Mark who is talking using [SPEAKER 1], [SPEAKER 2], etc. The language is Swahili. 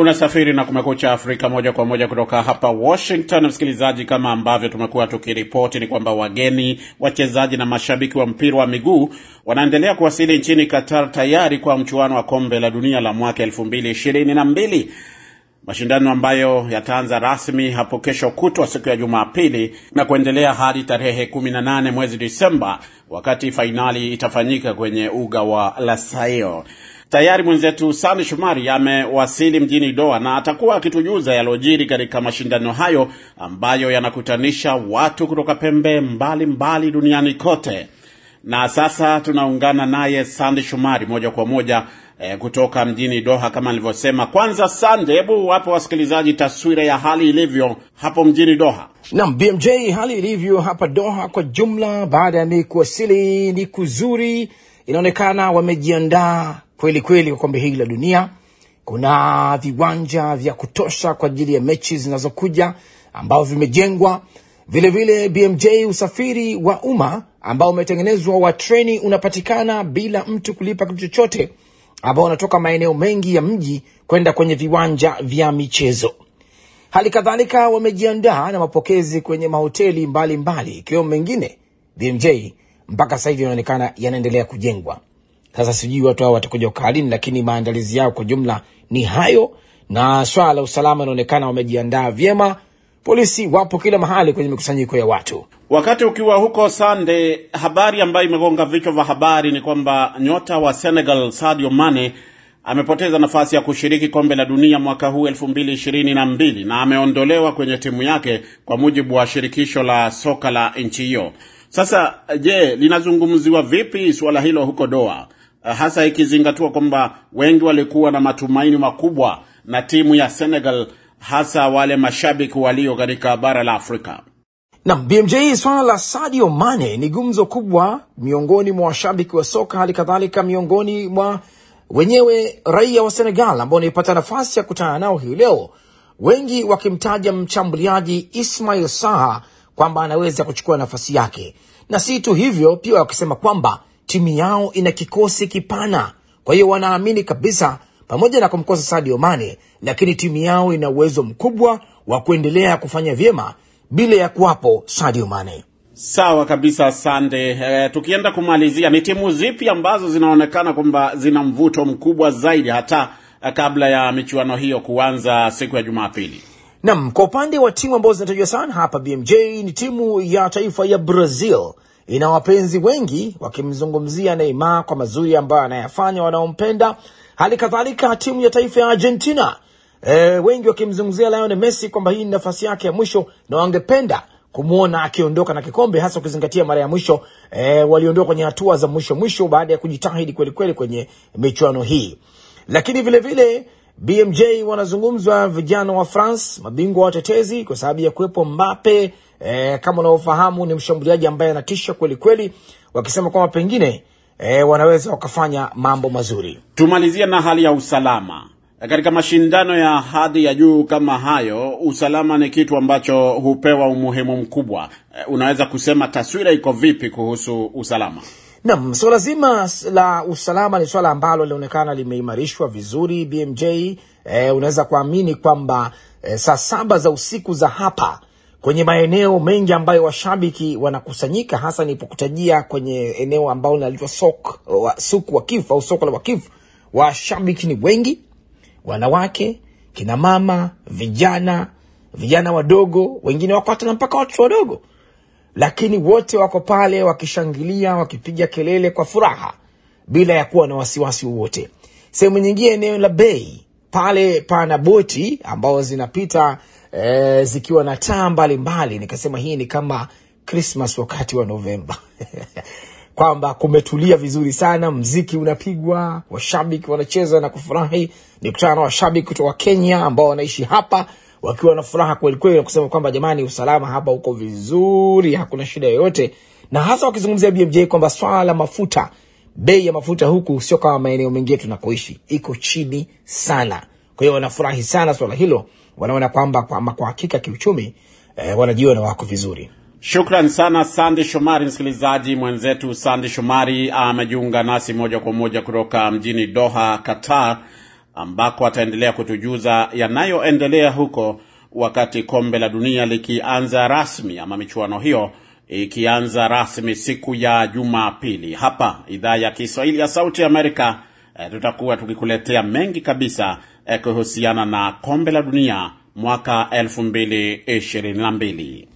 [SPEAKER 1] Unasafiri na Kumekucha Afrika moja kwa moja kutoka hapa Washington. Msikilizaji, kama ambavyo tumekuwa tukiripoti, ni kwamba wageni, wachezaji na mashabiki wa mpira wa miguu wanaendelea kuwasili nchini Qatar tayari kwa mchuano wa kombe la dunia la mwaka elfu mbili ishirini na mbili mashindano ambayo yataanza rasmi hapo kesho kutwa siku ya Jumapili na kuendelea hadi tarehe 18 mwezi Disemba, wakati fainali itafanyika kwenye uga wa Lusail. Tayari mwenzetu Sani Shumari amewasili mjini Doha na atakuwa akitujuza yalojiri katika mashindano hayo ambayo yanakutanisha watu kutoka pembe mbalimbali mbali duniani kote. Na sasa tunaungana naye Sande Shumari moja kwa moja eh, kutoka mjini Doha kama nilivyosema. Kwanza Sande, hebu wape wasikilizaji taswira ya hali ilivyo hapo mjini Doha.
[SPEAKER 2] Naam, BMJ, hali ilivyo hapa Doha kwa jumla, baada ya mimi kuwasili ni kuzuri, inaonekana wamejiandaa kweli kweli kwa kombe hili la dunia. Kuna viwanja vya kutosha kwa ajili ya mechi zinazokuja ambao vimejengwa vilevile. BMJ, usafiri wa umma ambao umetengenezwa wa treni unapatikana bila mtu kulipa kitu chochote, ambao wanatoka maeneo mengi ya mji kwenda kwenye viwanja vya michezo. Hali kadhalika wamejiandaa na mapokezi kwenye mahoteli mbalimbali ikiwemo mengine BMJ mpaka sasa hivi inaonekana yanaendelea kujengwa. Sasa sijui watu hao watakuja ukalini, lakini maandalizi yao kwa jumla ni hayo, na swala la usalama inaonekana wamejiandaa vyema. Polisi wapo kila mahali kwenye mikusanyiko ya watu.
[SPEAKER 1] Wakati ukiwa huko Sande, habari ambayo imegonga vichwa vya habari ni kwamba nyota wa Senegal Sadio Mane amepoteza nafasi ya kushiriki kombe la dunia mwaka huu elfu mbili ishirini na mbili na ameondolewa kwenye timu yake kwa mujibu wa shirikisho la soka la nchi hiyo. Sasa je, linazungumziwa vipi suala hilo huko Doha, hasa ikizingatiwa kwamba wengi walikuwa na matumaini makubwa na timu ya Senegal, hasa wale mashabiki walio katika bara la Afrika?
[SPEAKER 2] Na BMJ, swala la Sadio Mane ni gumzo kubwa miongoni mwa washabiki wa soka, hali kadhalika miongoni mwa wenyewe raia wa Senegal ambao wanaipata nafasi ya kutana nao hii leo, wengi wakimtaja mshambuliaji Ismail Saha kwamba anaweza kuchukua nafasi yake, na si tu hivyo, pia wakisema kwamba timu yao ina kikosi kipana. Kwa hiyo wanaamini kabisa, pamoja na kumkosa Sadio Mane, lakini timu yao ina uwezo mkubwa wa kuendelea kufanya vyema bila ya kuwapo Sadio Mane.
[SPEAKER 1] Sawa kabisa, Sande. E, tukienda kumalizia, ni timu zipi ambazo zinaonekana kwamba zina mvuto mkubwa zaidi hata kabla ya michuano hiyo kuanza siku ya Jumapili?
[SPEAKER 2] Nam, kwa upande wa timu ambazo zinatajwa sana hapa BMJ ni timu ya taifa ya Brazil. Ina wapenzi wengi wakimzungumzia Neymar kwa mazuri ambayo anayafanya wanaompenda. Hali kadhalika timu ya taifa ya Argentina, e, wengi wakimzungumzia Lionel Messi kwamba hii ni nafasi yake ya mwisho na wangependa kumwona akiondoka na kikombe, hasa ukizingatia mara ya mwisho e, waliondoka kwenye hatua za mwisho mwisho baada ya kujitahidi kwelikweli kwenye michuano hii, lakini vilevile vile, BMJ wanazungumzwa vijana wa France, mabingwa watetezi, kwa sababu ya kuwepo Mbappe. E, kama unavyofahamu ni mshambuliaji ambaye anatisha kweli kweli, wakisema kwamba pengine e, wanaweza wakafanya mambo mazuri.
[SPEAKER 1] Tumalizia na hali ya usalama katika mashindano ya hadhi ya juu kama hayo. Usalama ni kitu ambacho hupewa umuhimu mkubwa. E, unaweza kusema taswira iko vipi kuhusu usalama?
[SPEAKER 2] Naam, swala zima la usalama ni swala ambalo linaonekana limeimarishwa vizuri BMJ. E, unaweza kuamini kwamba e, saa saba za usiku za hapa kwenye maeneo mengi ambayo washabiki wanakusanyika, hasa nilipokutajia kwenye eneo ambalo linaitwa sok suku Wakifu au soko la Wakifu, washabiki ni wengi, wanawake, kina mama, vijana, vijana wadogo, wengine wako hata mpaka watoto wadogo lakini wote wako pale wakishangilia, wakipiga kelele kwa furaha bila ya kuwa na wasiwasi wowote. Sehemu nyingine, eneo la bei pale, pana boti ambao zinapita e, zikiwa na taa mbalimbali. Nikasema hii ni kama Krismas wakati wa Novemba kwamba kumetulia vizuri sana, mziki unapigwa, washabiki wanacheza na kufurahi. Nikutana na washabiki kutoka Kenya ambao wanaishi hapa wakiwa na furaha kwelikweli na kusema kwamba jamani, usalama hapa uko vizuri, hakuna shida yoyote, na hasa wakizungumzia BMJ kwamba swala la mafuta, bei ya mafuta huku sio kama maeneo mengine tunakoishi, iko chini sana. Kwa hiyo wanafurahi sana swala hilo, wanaona kwamba kwa, kwa hakika kiuchumi eh, wanajiona wako vizuri.
[SPEAKER 1] Shukran sana Sande Shomari. Msikilizaji mwenzetu Sande Shomari amejiunga nasi moja kwa moja kutoka mjini Doha, Qatar, ambako ataendelea kutujuza yanayoendelea huko wakati kombe la dunia likianza rasmi ama michuano hiyo ikianza rasmi siku ya Jumapili. Hapa idhaa ya Kiswahili ya Sauti Amerika e, tutakuwa tukikuletea mengi kabisa e, kuhusiana na kombe la dunia mwaka 2022.